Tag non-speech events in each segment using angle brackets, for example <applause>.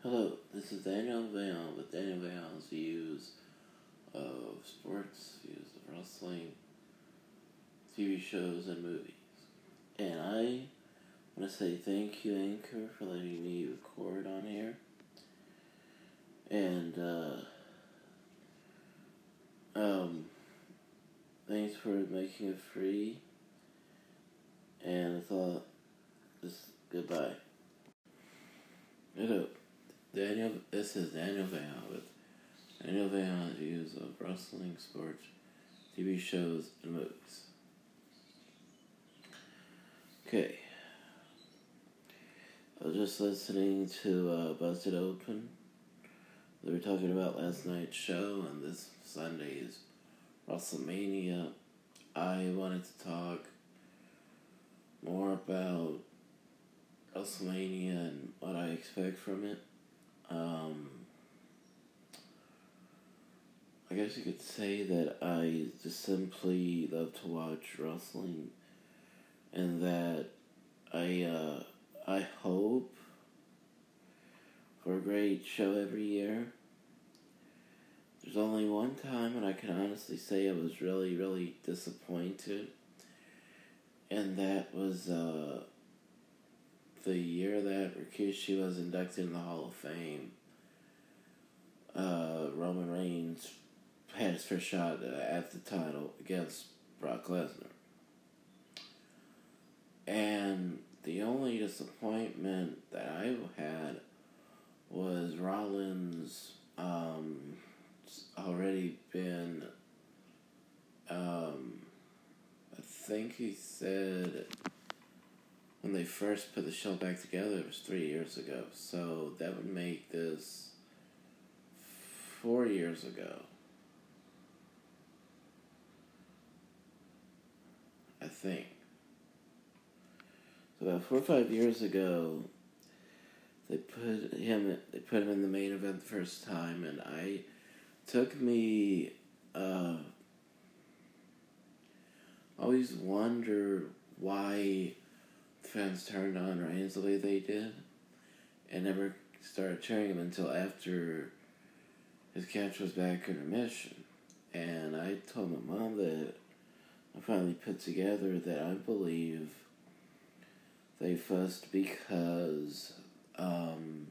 Hello, this is Daniel Vayon with Daniel Vayon's views of sports, views of wrestling, TV shows, and movies. And I want to say thank you, Anchor, for letting me record on here. And, uh, um, thanks for making it free. And I thought, this, goodbye. Hello. Daniel, this is Daniel Vayon with Daniel Vayon's views of wrestling, sports, TV shows, and movies. Okay. I was just listening to uh, Busted Open. They were talking about last night's show and this Sunday's WrestleMania. I wanted to talk more about WrestleMania and what I expect from it. Um, I guess you could say that I just simply love to watch wrestling, and that I uh, I hope for a great show every year. There's only one time, and I can honestly say I was really, really disappointed, and that was uh, the year that Rikishi was inducted in the Hall of Fame, uh, Roman Reigns had his first shot at the title against Brock Lesnar. And the only disappointment that I had was Rollins um, already been, um, I think he said when they first put the show back together, it was three years ago. So that would make this four years ago. I think. So about four or five years ago, they put him. They put him in the main event the first time, and I took me. Uh, always wonder why fans turned on Reigns the way they did, and never started cheering him until after his catch was back in remission. And I told my mom that I finally put together that I believe they fussed because um,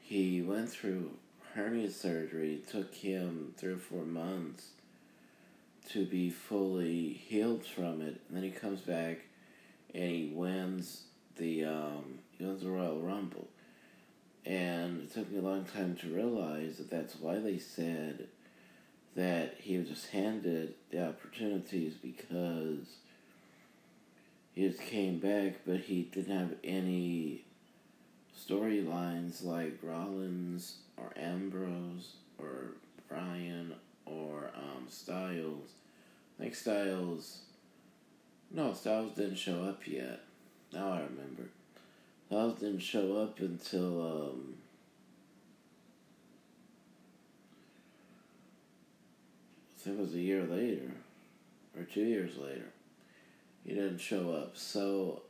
he went through hernia surgery. It took him three or four months to be fully healed from it. And then he comes back and he wins the um, he wins the Royal Rumble. And it took me a long time to realize that that's why they said that he was just handed the opportunities because he just came back, but he didn't have any storylines like Rollins or Ambrose or Bryan or um, Styles. I think Styles. No, Styles didn't show up yet. Now I remember. Styles didn't show up until um, I think it was a year later, or two years later. He didn't show up. So,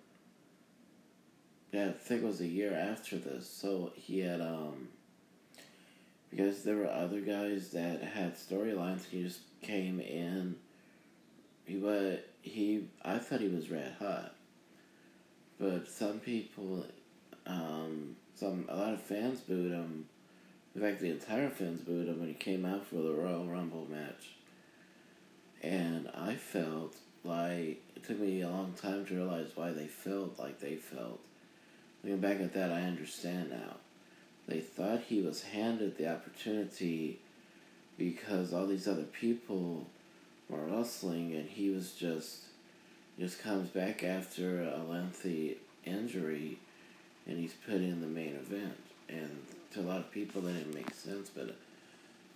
yeah, I think it was a year after this. So he had, um, because there were other guys that had storylines, he just came in. He was, he, I thought he was red hot. But some people, um, some, a lot of fans booed him. In fact, the entire fans booed him when he came out for the Royal Rumble match. And I felt like it took me a long time to realize why they felt like they felt. Looking back at that, I understand now. They thought he was handed the opportunity because all these other people were wrestling, and he was just just comes back after a lengthy injury, and he's put in the main event. And to a lot of people, that didn't make sense, but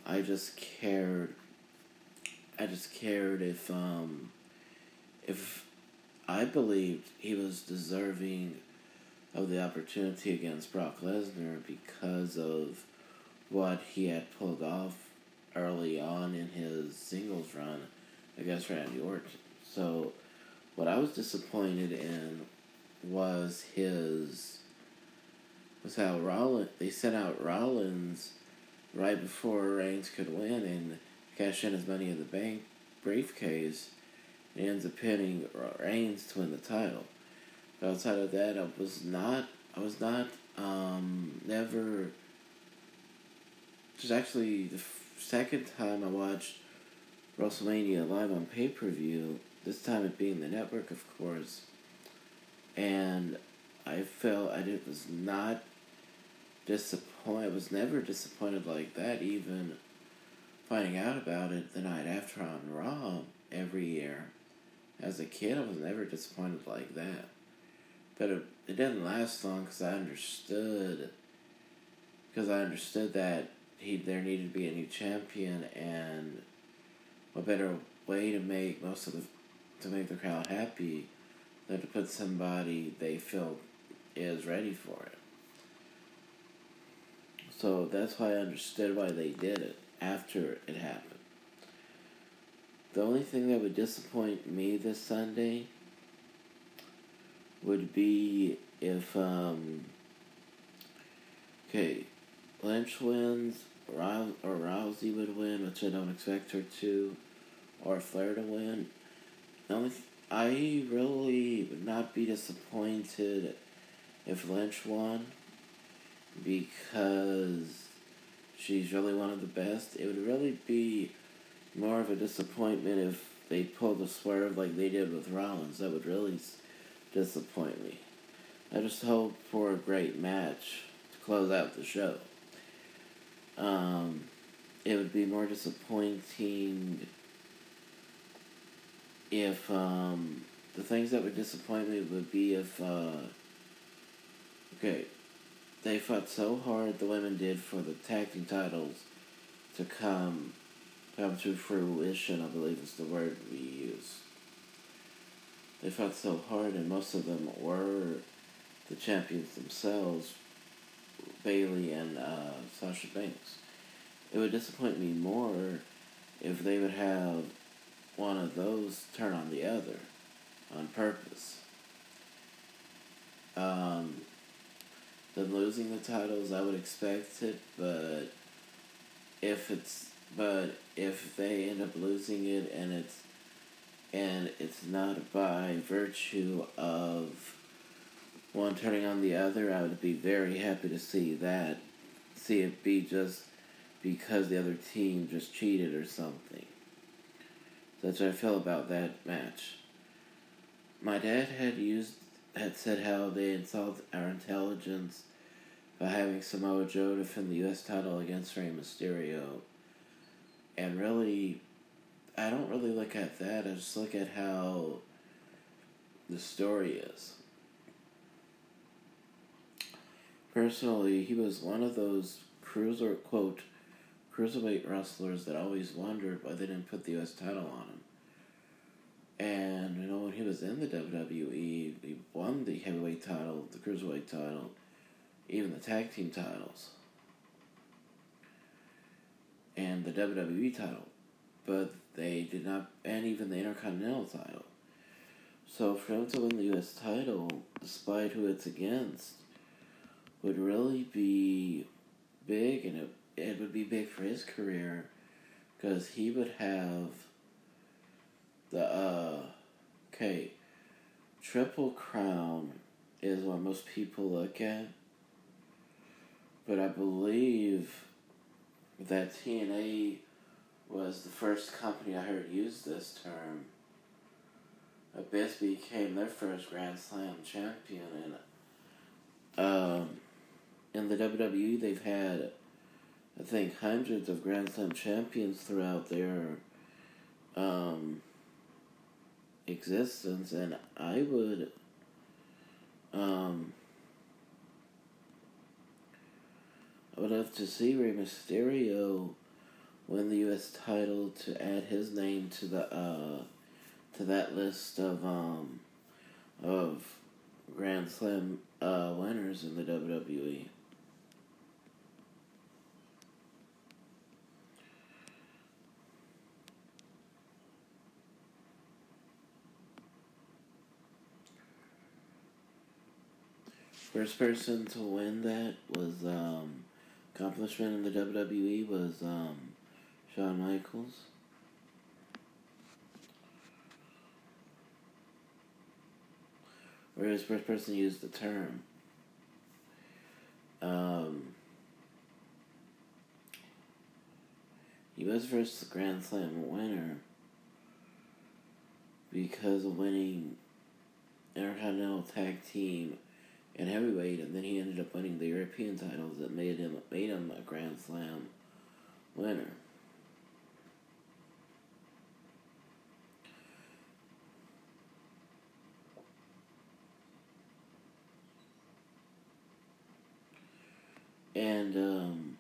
I just cared I just cared if um if I believed he was deserving of the opportunity against Brock Lesnar because of what he had pulled off early on in his singles run against Randy Orton. So what I was disappointed in was his was how Rollins they sent out Rollins right before Reigns could win and cash in his money in the bank briefcase. And ends up pinning Reigns to win the title. But outside of that, I was not. I was not. Um, never. It was actually the second time I watched WrestleMania live on pay per view. This time it being the network, of course. And I felt I did, was not disappointed. I was never disappointed like that, even finding out about it the night after on Raw every year. As a kid, I was never disappointed like that. But it, it didn't last long because I understood. Because I understood that he there needed to be a new champion, and what better way to make most of the to make the crowd happy than to put somebody they feel is ready for it. So that's why I understood why they did it after it happened. The only thing that would disappoint me this Sunday would be if, um, okay, Lynch wins, or Rousey would win, which I don't expect her to, or Flair to win. Only I really would not be disappointed if Lynch won because she's really one of the best. It would really be more of a disappointment if they pulled a swerve like they did with Rollins. That would really disappoint me. I just hope for a great match to close out the show. Um, it would be more disappointing if um, the things that would disappoint me would be if uh, okay they fought so hard the women did for the tag team titles to come come to fruition I believe is the word we use they fought so hard and most of them were the champions themselves Bayley and uh, Sasha Banks it would disappoint me more if they would have one of those turn on the other on purpose. Um, them losing the titles, I would expect it, but if it's but if they end up losing it and it's and it's not by virtue of one turning on the other, I would be very happy to see that. See it be just because the other team just cheated or something. That's what I feel about that match. My dad had used had said how they insulted our intelligence by having Samoa Joe defend the U.S. title against Rey Mysterio. And really, I don't really look at that. I just look at how the story is. Personally, he was one of those cruiser quote cruiserweight wrestlers that always wondered why they didn't put the U.S. title on him. And, you know, when he was in the WWE, he won the heavyweight title, the cruiserweight title, even the tag team titles, and the WWE title. But they did not, and even the Intercontinental title. So for him to win the U.S. title, despite who it's against, would really be big, and it it would be big for his career because he would have the uh okay triple crown is what most people look at but i believe that tna was the first company i heard use this term. Abyss became their first grand slam champion and um in the wwe they've had I think hundreds of Grand Slam champions throughout their um, existence, and I would um, I would love to see Rey Mysterio win the U.S. title to add his name to the uh, to that list of um, of Grand Slam uh, winners in the WWE. First person to win that was um, accomplishment in the WWE was um, Shawn Michaels. Whereas first person used the term. Um, he was first Grand Slam winner because of winning Intercontinental Tag Team and Heavyweight, and then he ended up winning the European titles that made him made him a Grand Slam winner. And um,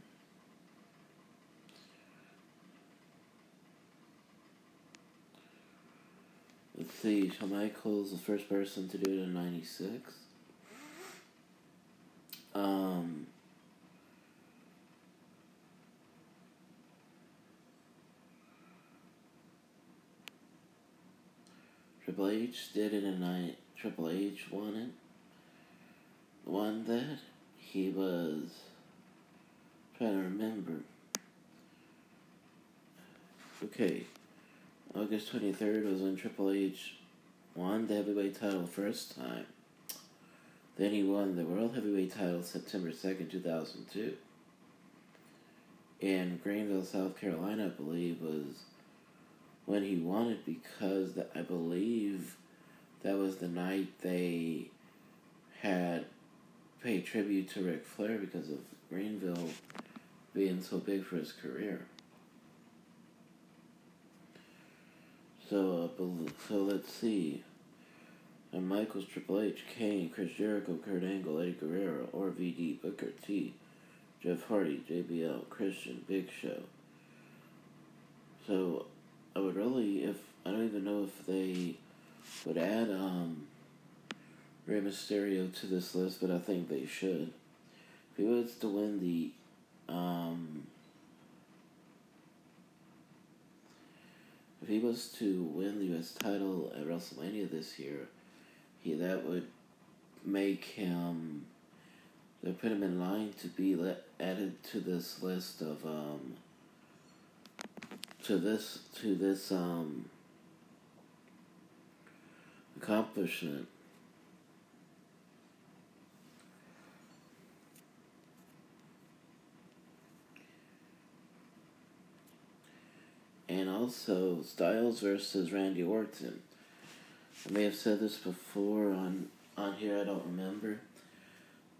let's see, Shawn Michaels the first person to do it in '96. Um, Triple H did it in night. Triple H won it. Won that. He was trying to remember. Okay, August twenty third was when Triple H won the heavyweight title first time. Then he won the World Heavyweight title September 2nd, 2002. In Greenville, South Carolina, I believe, was when he won it because the, I believe that was the night they had paid tribute to Ric Flair because of Greenville being so big for his career. So, uh, so let's see and Michaels, Triple H, Kane, Chris Jericho, Kurt Angle, Eddie Guerrero, RVD, Booker T, Jeff Hardy, JBL, Christian, Big Show. So I would really, if I don't even know if they would add um, Rey Mysterio to this list, but I think they should. If he was to win the um, if he was to win the U.S. title at WrestleMania this year, he that would make him they put him in line to be let, added to this list of um to this to this um accomplishment and also Styles versus Randy Orton I may have said this before on on here. I don't remember.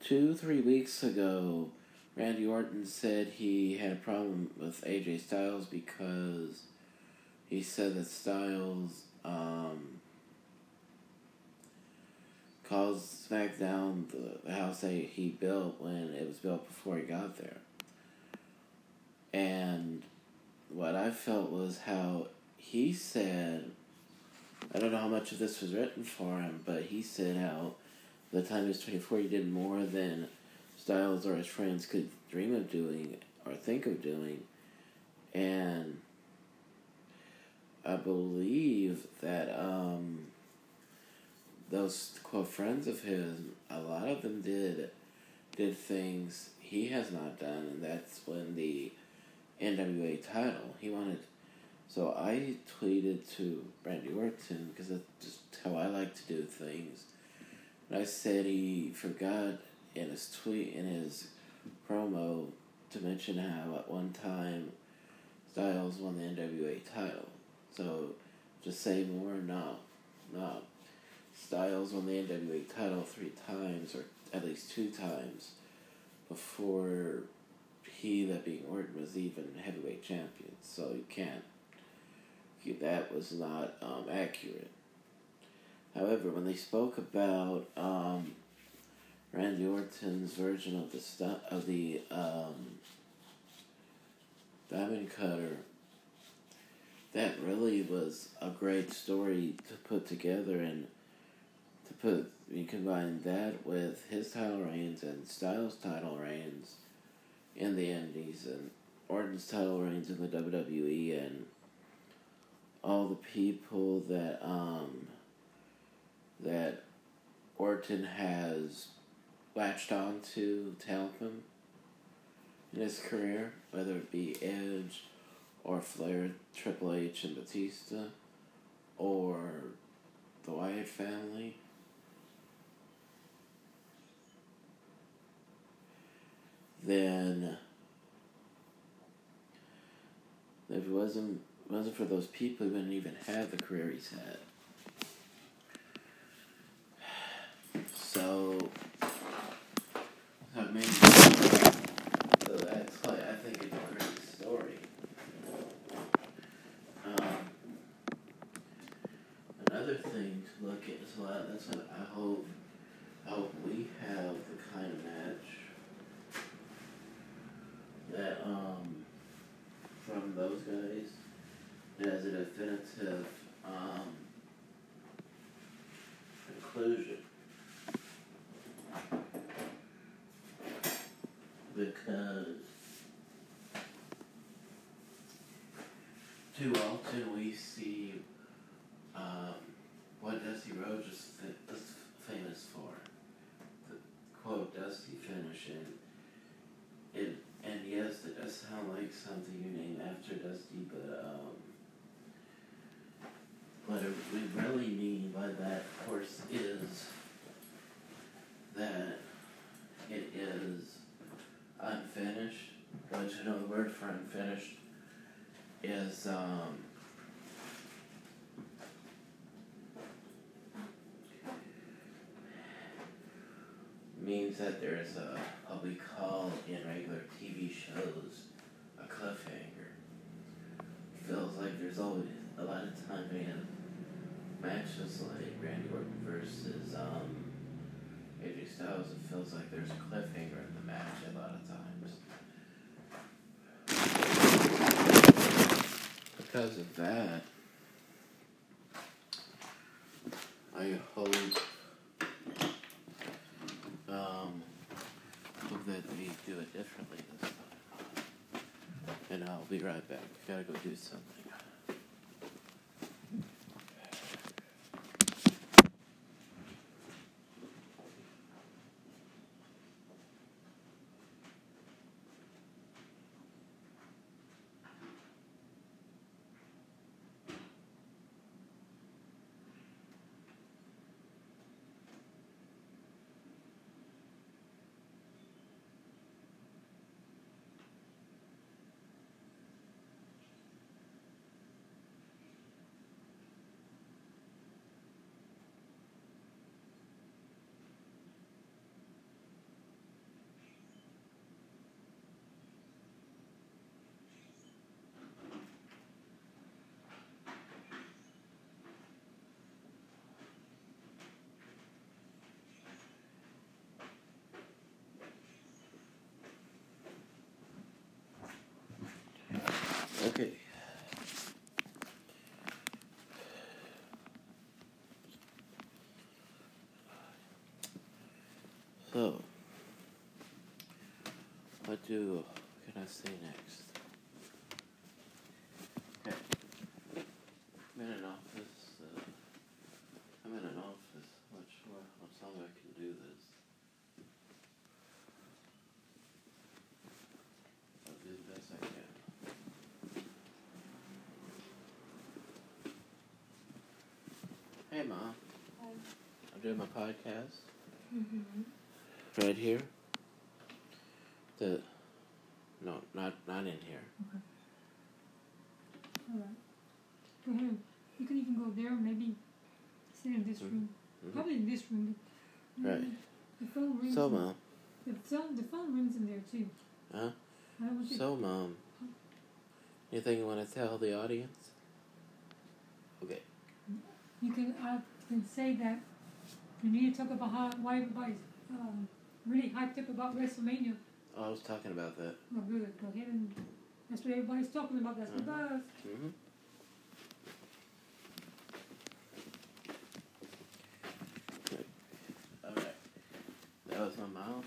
Two three weeks ago, Randy Orton said he had a problem with AJ Styles because he said that Styles um, caused SmackDown the, the house that he built when it was built before he got there. And what I felt was how he said I don't know how much of this was written for him, but he said how the time he was 24, he did more than Styles or his friends could dream of doing or think of doing. And I believe that um, those quote friends of his, a lot of them did did things he has not done, and that's when the NWA title. He wanted so I tweeted to Randy Orton because that's just how I like to do things. And I said he forgot in his tweet in his promo to mention how at one time Styles won the NWA title. So just say more, no, no. Styles won the NWA title three times, or at least two times, before he, that being Orton, was even heavyweight champion. So you can't that was not um, accurate. However, when they spoke about um, Randy Orton's version of the stu- of the um, Diamond Cutter, that really was a great story to put together and to put you combine that with his title reigns and Styles' title reigns in the Indies and Orton's title reigns in the WWE and all the people that um, that Orton has latched on to to help him in his career, whether it be Edge or Flair, Triple H, and Batista, or the Wyatt family. Then, if it wasn't wasn't for those people, he wouldn't even have the career he's had. So, that that's why I think it's a great story. Um, another thing to look at as well. That's what I hope. I hope we have the kind of match that um from those guys as a definitive um conclusion. Because too often we see um, what Dusty Rhodes is famous for. The quote Dusty finish and it and yes, that does sound like something you name after Dusty, but um what we really mean by that of course is that it is unfinished, which another word for unfinished is um means that there's a what we call in regular TV shows a cliffhanger. Feels like there's always a lot of time in matches like Randy Orton versus um AJ Styles, it feels like there's a cliffhanger in the match a lot of times. Because of that, I hope um, hope that we do it differently this time. And I'll be right back. Gotta go do something. Okay. So, what do can I say next? Okay. I'm in an office. Uh, I'm in an office. I'm not sure how long I can do this. I'll do the best I can. Hey, Mom. I'm doing my podcast Mm-hmm. right here. The no, not not in here. Okay. All right. Go ahead. You can even go there. Maybe sit in this Mhm. room. Mhm. Probably in this room. Right. The phone rings. So, Mom. The phone, the phone rings in there too. Huh? I don't you. So, Mom. Anything you want to tell the audience? You can. I can say that you need to talk about how why everybody's um, really hyped up about WrestleMania. Oh, I was talking about that. Oh, good. Go ahead and. That's what everybody's talking about. That's the Mhm. buzz. Mm-hmm. That was my mom.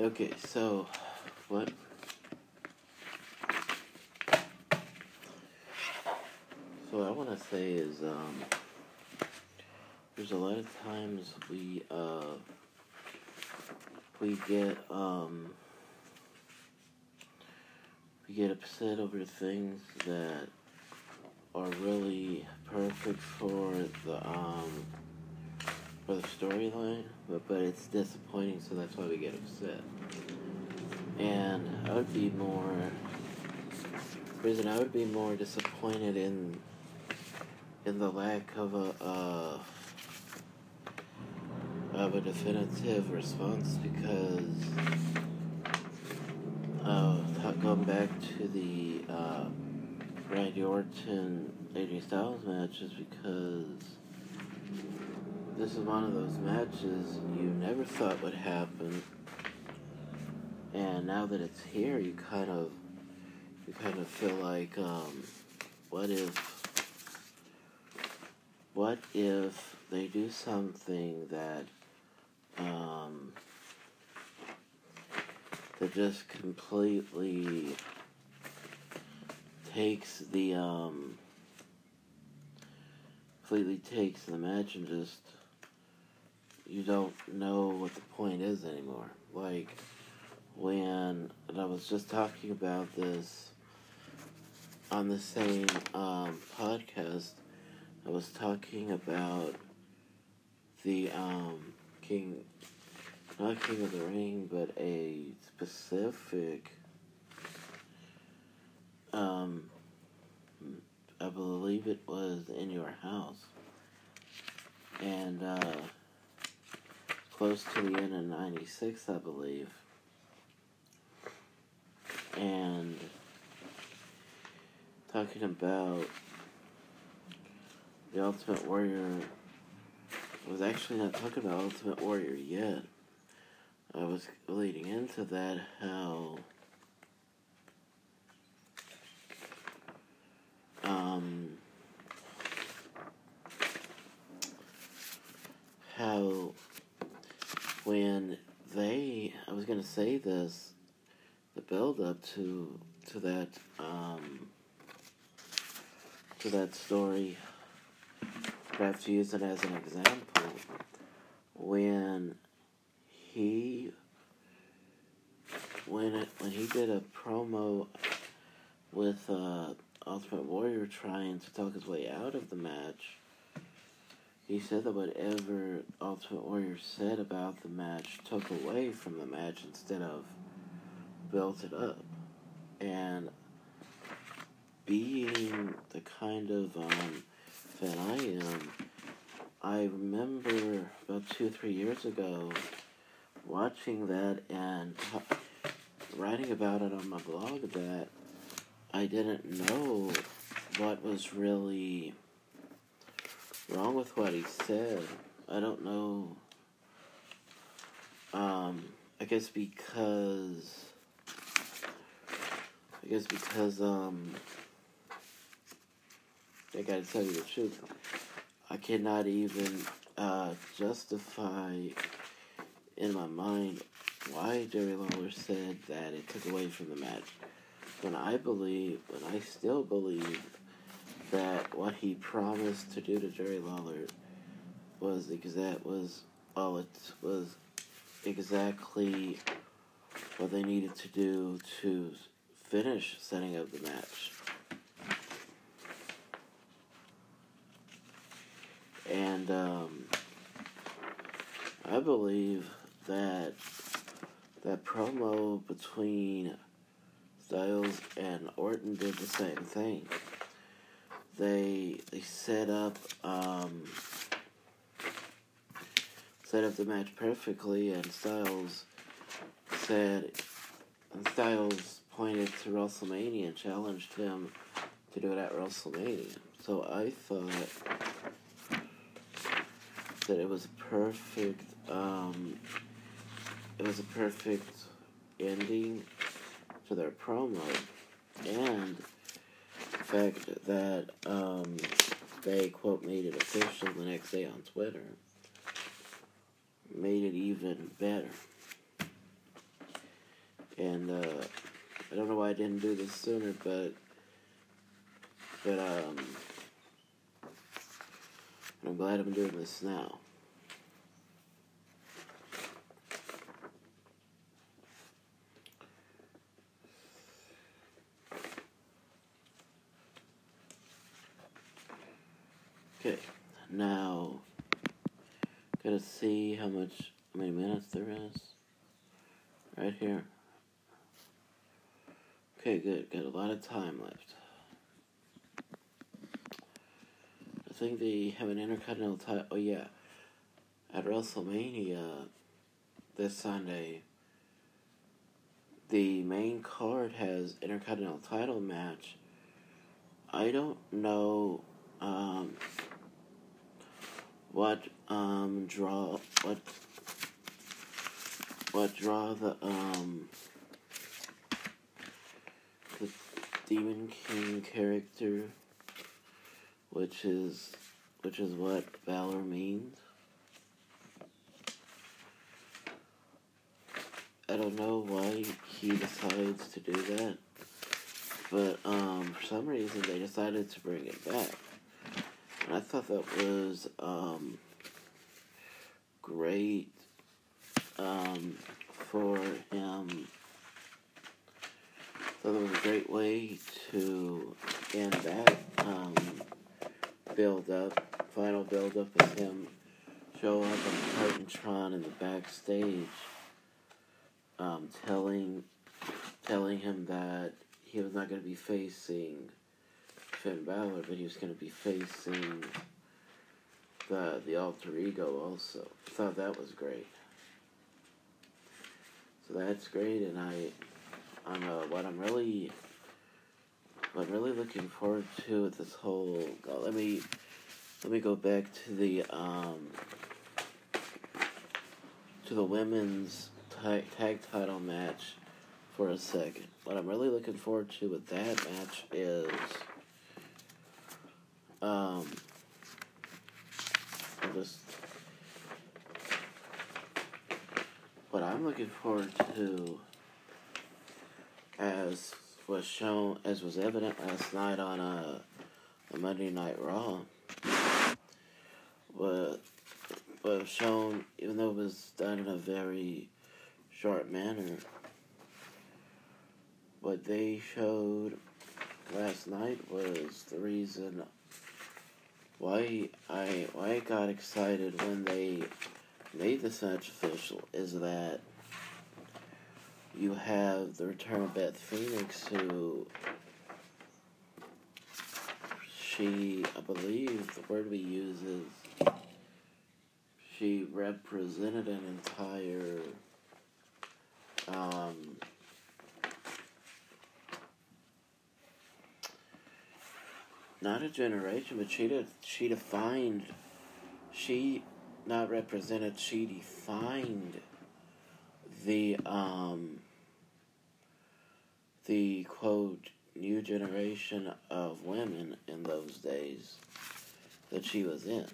Okay, so what? So what I want to say is, um, there's a lot of times we uh, we get um, we get upset over things that are really perfect for the um, for the storyline but, but it's disappointing, so that's why we get upset. And I would be more, reason I would be more disappointed in in the lack of a uh, of a definitive response because uh, going back to the uh, Randy Orton AJ Styles match is because this is one of those matches you never thought would happen, and now that it's here, you kind of you kind of feel like, um, what if what if they do something that um, that just completely takes the um, completely takes the match and just you don't know what the point is anymore. Like when I was just talking about this on the same um, podcast I was talking about the um, King, not King of the Ring, but a specific, um, I believe it was in your house, and uh, close to the end of '96, I believe, and talking about the Ultimate Warrior I was actually not talking about Ultimate Warrior yet. I was leading into that how um how when they I was gonna say this the build up to to that um to that story have to use it as an example. When he when it, when he did a promo with uh, Ultimate Warrior trying to talk his way out of the match, he said that whatever Ultimate Warrior said about the match took away from the match instead of built it up. And being the kind of um, that I am. I remember about two or three years ago watching that and writing about it on my blog that I didn't know what was really wrong with what he said. I don't know. Um, I guess because. I guess because, um, I gotta tell you the truth. I cannot even uh, justify in my mind why Jerry Lawler said that it took away from the match. When I believe, when I still believe that what he promised to do to Jerry Lawler was exact was well, it was exactly what they needed to do to finish setting up the match. And um, I believe that that promo between Styles and Orton did the same thing. They they set up um, set up the match perfectly, and Styles said, and Styles pointed to WrestleMania and challenged him to do it at WrestleMania. So I thought that it was a perfect um, it was a perfect ending to their promo and fact that um, they quote made it official the next day on Twitter made it even better. And uh, I don't know why I didn't do this sooner, but but um, I'm glad I'm doing this now. Okay, now see how much, how many minutes there is. Right here. Okay, good. Got a lot of time left. I think they have an Intercontinental title. Oh, yeah. At WrestleMania this Sunday, the main card has Intercontinental title match. I don't know um, what um, draw what what draw the um the Demon King character, which is which is what Balor means. I don't know why he decides to do that, but um, for some reason they decided to bring it back, I thought that was um, great um, for him. So that was a great way to end that um, build up, final build up of him show up on Titantron in the backstage, um, telling telling him that he was not going to be facing Finn Balor, but he was going to be facing the the alter ego also. I thought that was great. So that's great, and I, I'm uh, what I'm really, what I'm really looking forward to with this whole. Uh, let me, let me go back to the um, to the women's tag, tag title match for a second. What I'm really looking forward to with that match is, um, I'll just what I'm looking forward to, as was shown, as was evident last night on a, a Monday Night Raw, was was shown, even though it was done in a very short manner. What they showed last night was the reason why I why I got excited when they made this match official is that you have the return of Beth Phoenix, who she, I believe, the word we use is she represented an entire um, not a generation, but she did, she defined she not represented, she defined the um the quote new generation of women in those days that she was in.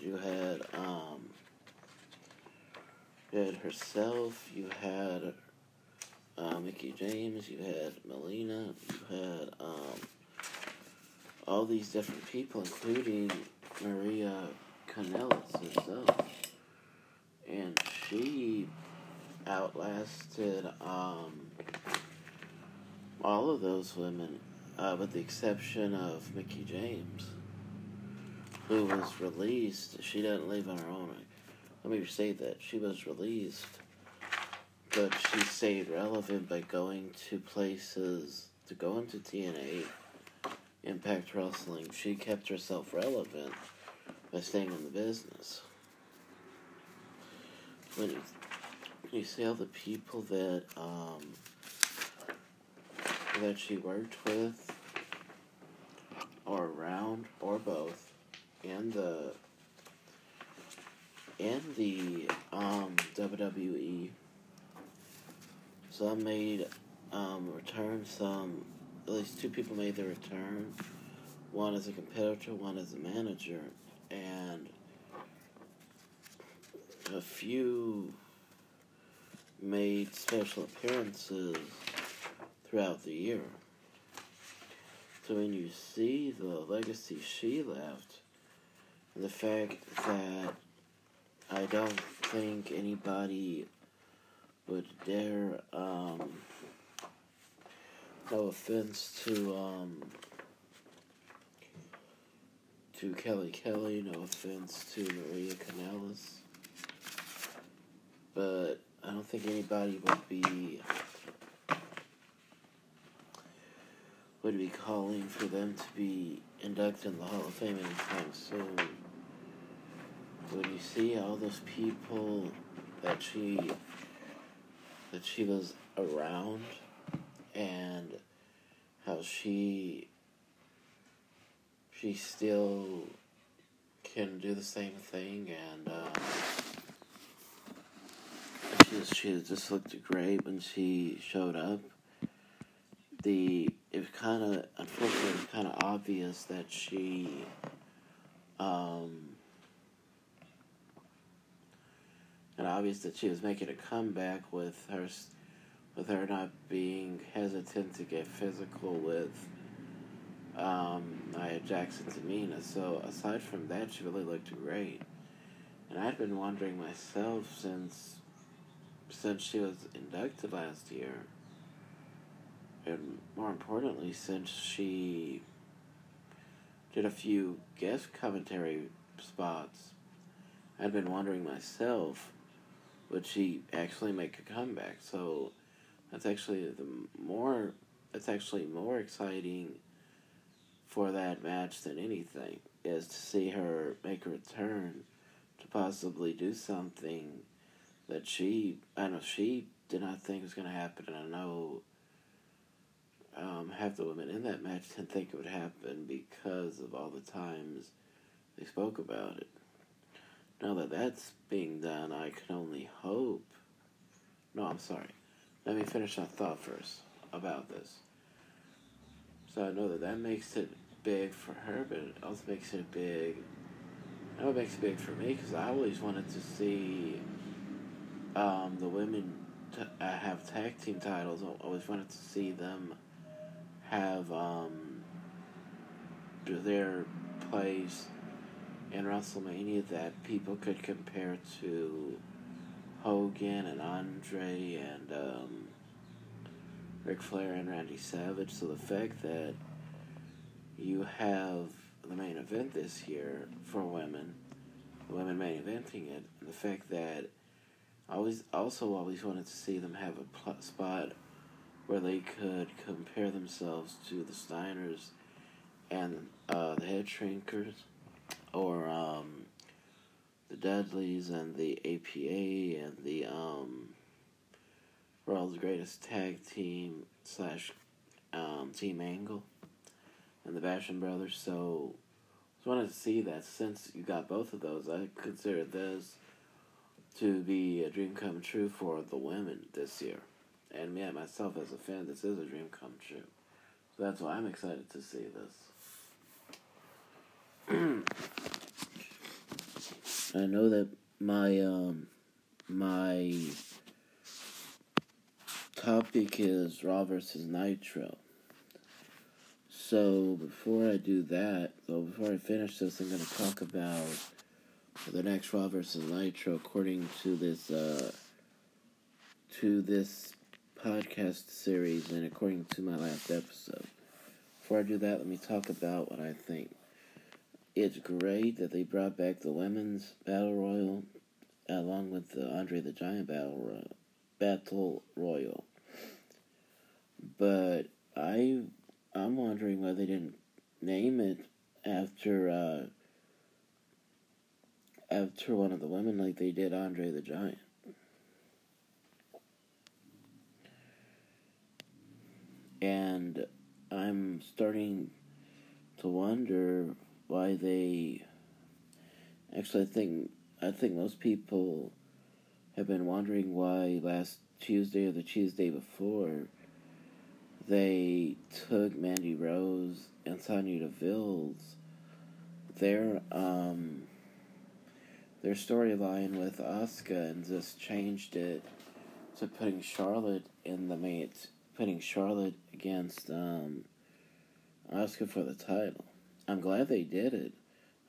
You had um you had herself, you had uh, Mickie James, you had Melina, you had um all these different people, including Maria Kanellis herself. And she outlasted um, all of those women, uh, with the exception of Mickie James, who was released. She didn't leave on her own. Let me say that. She was released, but she stayed relevant by going to places, to go into TNA, Impact Wrestling. She kept herself relevant by staying in the business. When you, see all the people that um, that she worked with, or around, or both, in the in the um, WWE, some made um, return. Some at least two people made their return. One as a competitor, one as a manager and a few made special appearances throughout the year. So when you see the legacy she left, the fact that I don't think anybody would dare, um, no offense to, um, to Kelly Kelly, no offense to Maria Kanellis, but I don't think anybody would be would be calling for them to be inducted in the Hall of Fame anytime soon. When you see all those people that she that she was around and how she she still can do the same thing and uh, she she just looked great when she showed up. The it was kind of unfortunately kind of obvious that she um and obvious that she was making a comeback with her with her not being hesitant to get physical with um, Nia Jax and Tamina. So aside from that, she really looked great. And I'd been wondering myself since since she was inducted last year, and more importantly, since she did a few guest commentary spots, I'd been wondering myself, would she actually make a comeback? So that's actually the more that's actually more exciting for that match than anything is to see her make a return to possibly do something that she I know she did not think was going to happen, and I know um, half the women in that match didn't think it would happen because of all the times they spoke about it. Now that that's being done, I can only hope. No, I'm sorry. Let me finish my thought first about this. So I know that that makes it big for her, but it also makes it big. It makes it big for me because I always wanted to see um, the women t- uh, have tag team titles. I always wanted to see them have um, their place in WrestleMania that people could compare to Hogan and Andre and um, Ric Flair and Randy Savage. So the fact that you have the main event this year for women, the women main eventing it, and the fact that I always also always wanted to see them have a pl- spot where they could compare themselves to the Steiners and uh, the Head Shrinkers, or um, the Dudleys and the APA and the um, World's Greatest Tag Team slash um, Team Angle and the Basham Brothers. So I wanted to see that since you got both of those, I consider this to be a dream come true for the women this year. And me and myself as a fan, this is a dream come true. So that's why I'm excited to see this. <clears throat> I know that my um my topic is Raw versus Nitro. So before I do that, so before I finish this, I'm going to talk about the next Raw versus Nitro according to this uh, to this podcast series and according to my last episode. Before I do that, let me talk about what I think. It's great that they brought back the women's battle royal along with the Andre the Giant battle royal, battle royal. But I I'm wondering why they didn't name it after uh, after one of the women like they did Andre the Giant. And I'm starting to wonder why they actually I think I think most people have been wondering why last Tuesday or the Tuesday before they took Mandy Rose and Sonya Deville's their um their storyline with Asuka and just changed it to putting Charlotte in the main putting Charlotte against um Asuka for the title. I'm glad they did it.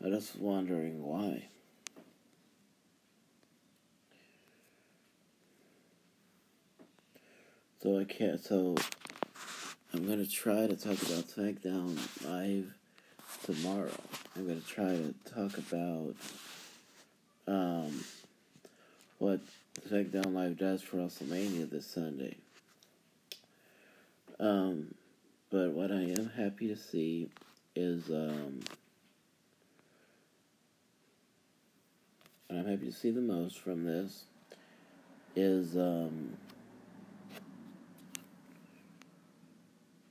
I'm just wondering why. So I can't. So I'm gonna try to talk about SmackDown Live tomorrow. I'm gonna try to talk about um, what SmackDown Live does for WrestleMania this Sunday. Um, but what I am happy to see is um, what I'm happy to see the most from this is um,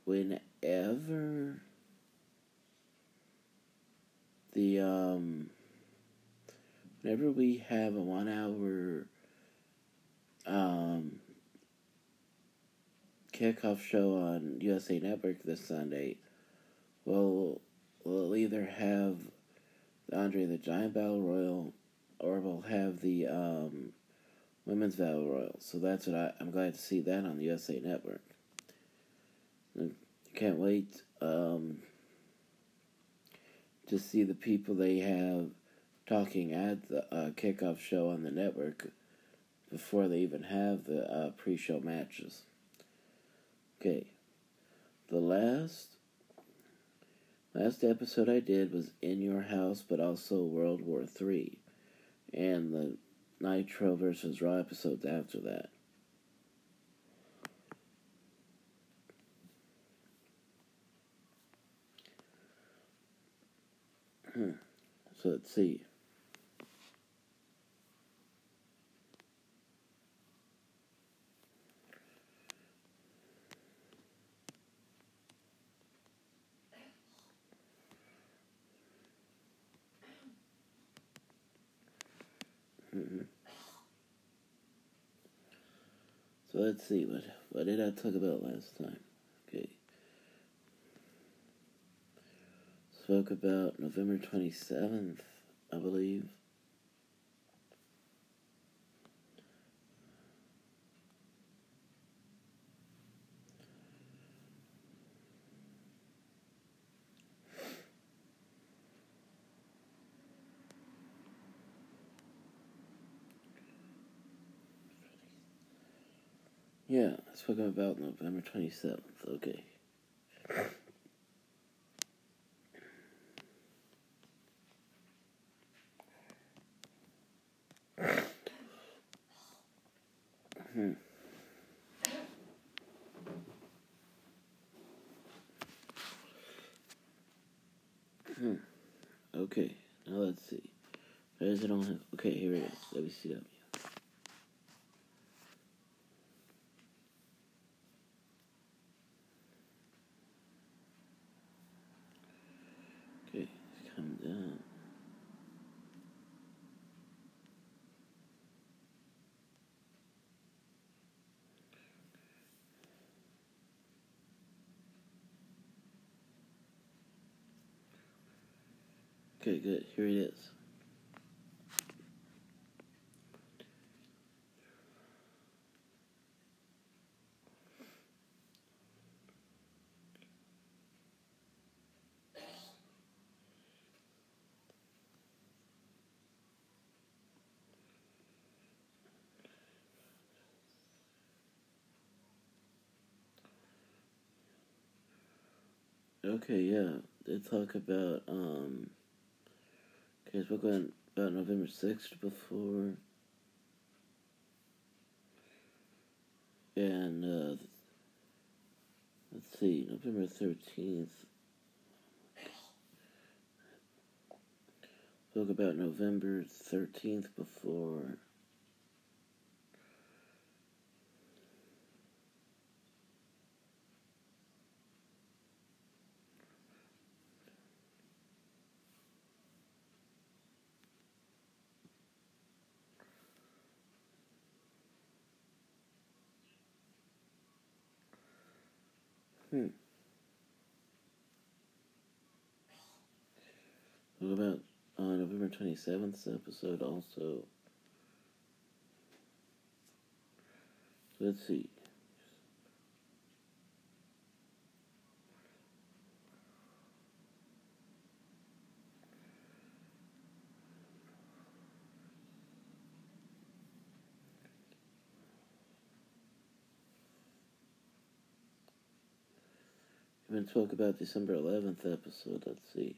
whenever the um, whenever we have a one hour um, kickoff show on USA Network this Sunday, we'll we'll either have the Andre the Giant Battle Royal or we'll have the um, Women's Battle Royal. So that's what I, I'm glad to see that on the USA Network. I can't wait um, to see the people they have talking at the uh, kickoff show on the network before they even have the uh, pre-show matches. Okay, the last last episode I did was in your house, but also World War Three, and the Nitro versus Raw episodes after that. Hmm. So let's see. Mm-hmm. So let's see what what did I talk about last time? Okay. Spoke about November twenty seventh, I believe. Yeah, I spoke about November 27th. Okay. Hmm. Hmm. Okay, now let's see. Where is it on? Okay, here it is. WCW. Okay, come down. Okay, good. Here it is. Okay, yeah. They talk about um okay, spoke about about November sixth before. And uh let's see, November thirteenth. Spoke about November thirteenth before. 27th episode also. Let's see. I'm going to talk about December 11th episode. Let's see.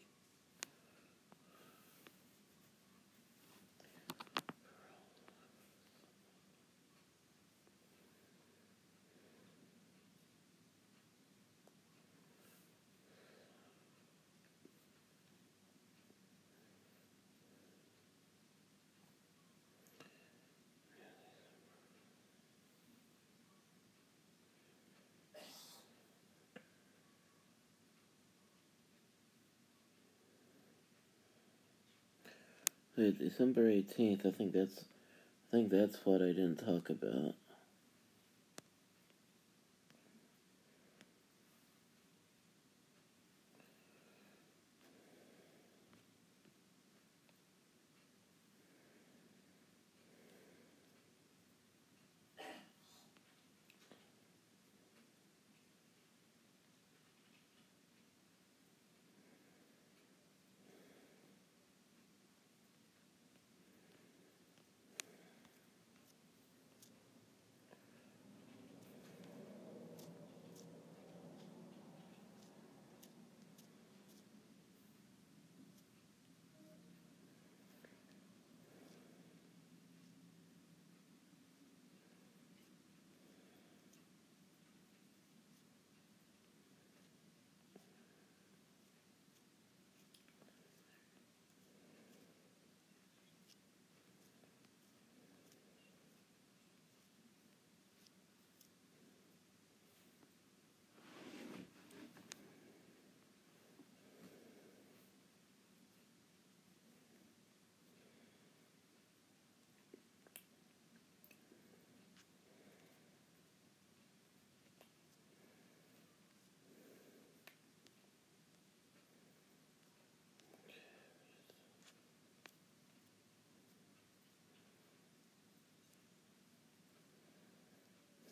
Wait, December 18th. I think that's I think that's what I didn't talk about.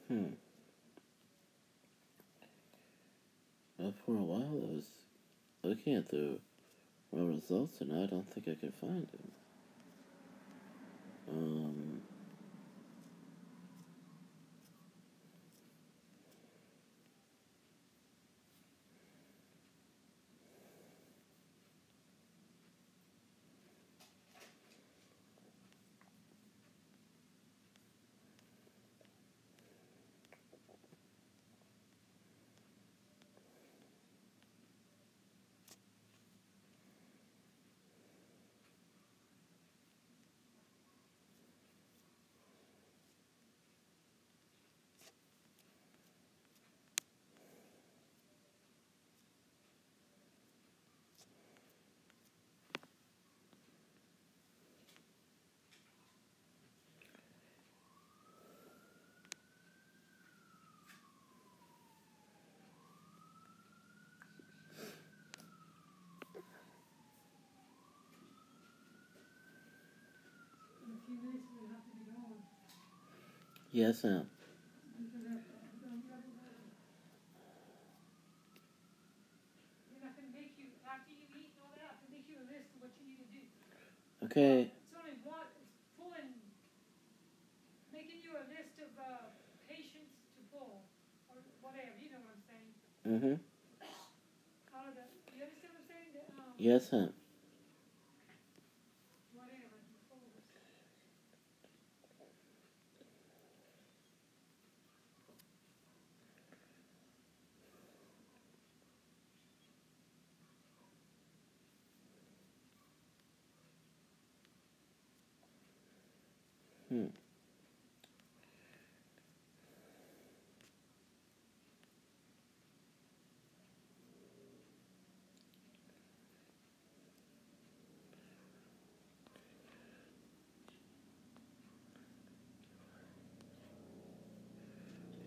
Hmm. Well, for a while I was looking at the raw results and I don't think I could find them. Um. In a few minutes, we'll have to be going. Yes, ma'am. Because I- I'm not- Then I can make you, after you eat and all that, I can make you a list of what you need to do. Okay. It's only one, it's pulling, making you a list of, uh, patients to pull, or whatever, you know what I'm saying? Mm-hmm. The, you understand what I'm saying? The, um, Yes, ma'am.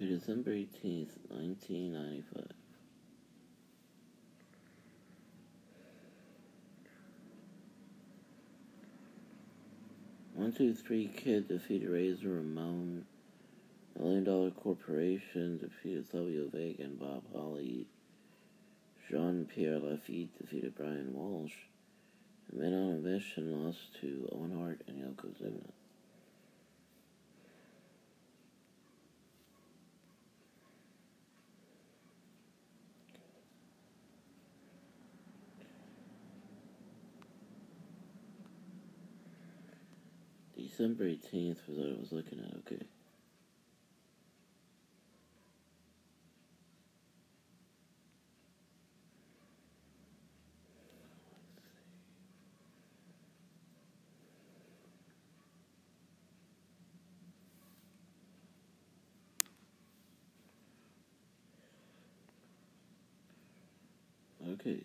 December 18th, 1995. One, two, three kid defeated Razor Ramon. Million Dollar Corporation defeated Savio Vega and Bob Holly. Jean Pierre Lafitte defeated Brian Walsh. And Men on a Mission lost to Owen Hart and Yokozuna. December 18th was what I was looking at, okay. Okay.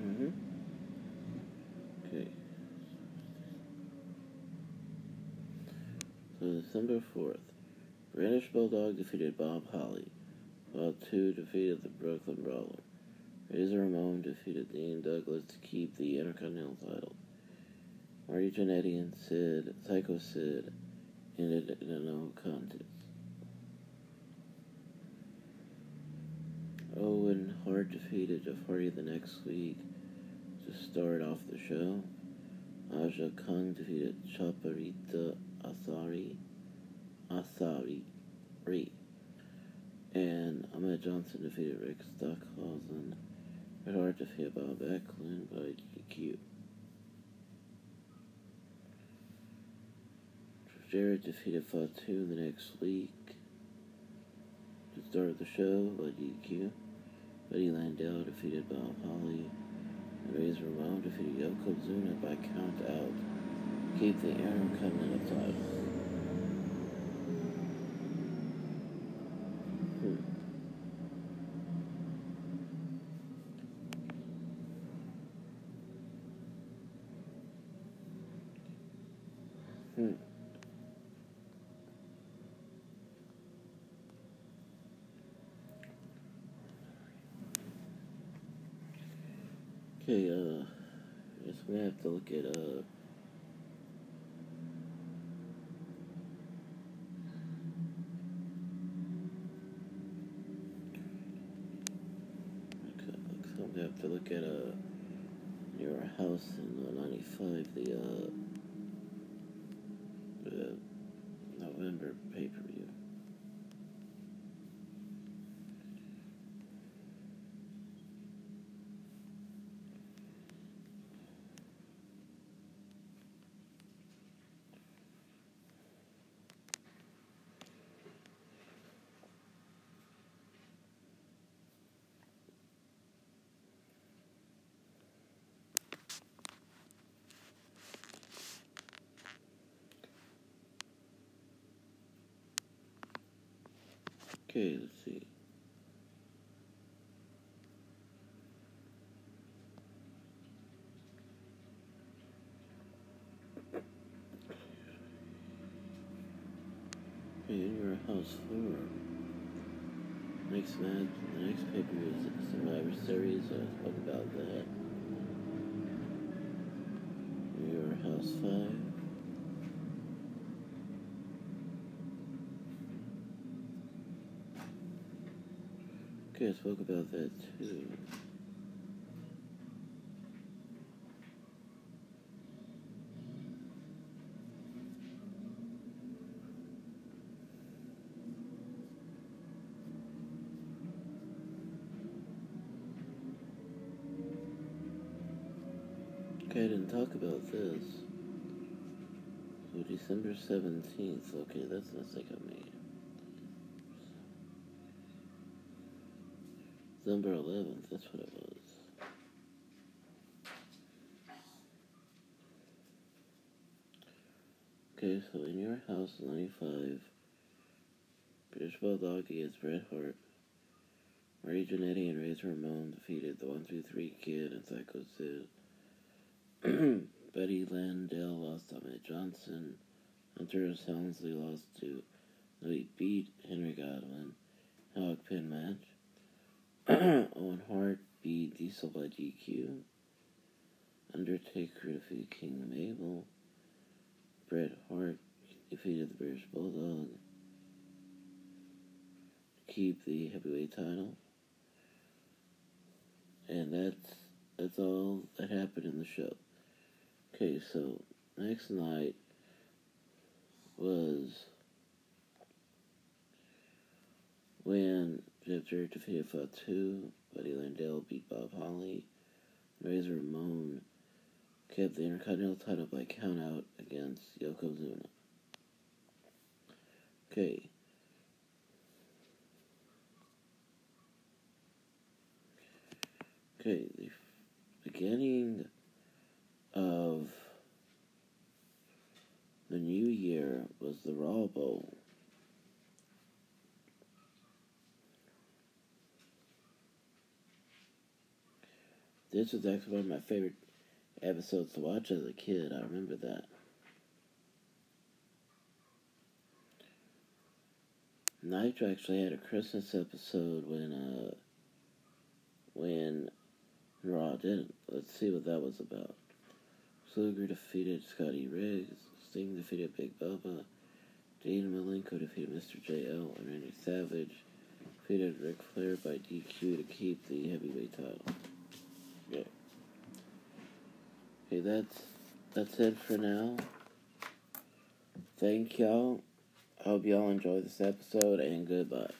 Mm-hmm. Okay. December 4th, British Bulldog defeated Bob Holly, while 2 defeated the Brooklyn Brawler. Razor Ramon defeated Dean Douglas to keep the Intercontinental title. Marty Jannetty and Sid, Psycho Sid, ended in a no contest. Owen Hart defeated Jeff Hardy the next week to start off the show. Aja Kong defeated Chaparita Asari. Asari. And Ahmed Johnson defeated Rick Stockhausen. Bret Hart defeated Bob Backlund by DQ. Jarrett defeated Fatu the next week to start the show by DQ. Buddy Landel defeated Bob Holly. And Razor Ramon defeated Yokozuna by count out. Keep the Intercontinental title. Hmm. Hmm. Okay, uh, I guess we have to look at, uh, okay, looks like we have to look at, uh, your house in uh, 95, the, uh, the November pay-per-view. Okay, let's see. Okay, in your house four. Next match, the next paper is Survivor Series. I spoke about that. Your house five. Okay, I spoke about that too. Okay, I didn't talk about this. So December 17th. Okay, that's the second me. December 11th, that's what it was. Okay, so in your house, 95, British Bulldog is Bret Hart. Marty Jannetty and Razor Ramon defeated the 123 Kid and Psycho Sid. <clears throat> Buddy Landel lost to Ahmed Johnson. Hunter Helmsley lost to Louis beat Henry Godwinn. Hog Pen match. <clears throat> Owen Hart beat Diesel by DQ. Undertaker defeated King Mabel. Bret Hart defeated the British Bulldog keep the heavyweight title. And that's that's all that happened in the show. Okay, so next night was when Jarrett defeated Fatu, Buddy Landel beat Bob Holly, Razor Ramon kept the Intercontinental title by countout against Yokozuna. Okay. Okay, the beginning of the new year was the Raw Bowl. This was actually one of my favorite episodes to watch as a kid. I remember that. Nitro actually had a Christmas episode when uh when Raw didn't. Let's see what that was about. Luger defeated Scotty Riggs. Sting defeated Big Bubba. Dean Malenko defeated Mr. JL. And Randy Savage defeated Ric Flair by DQ to keep the heavyweight title. Okay. Okay, that's that's it for now. Thank y'all. I hope y'all enjoy this episode and goodbye.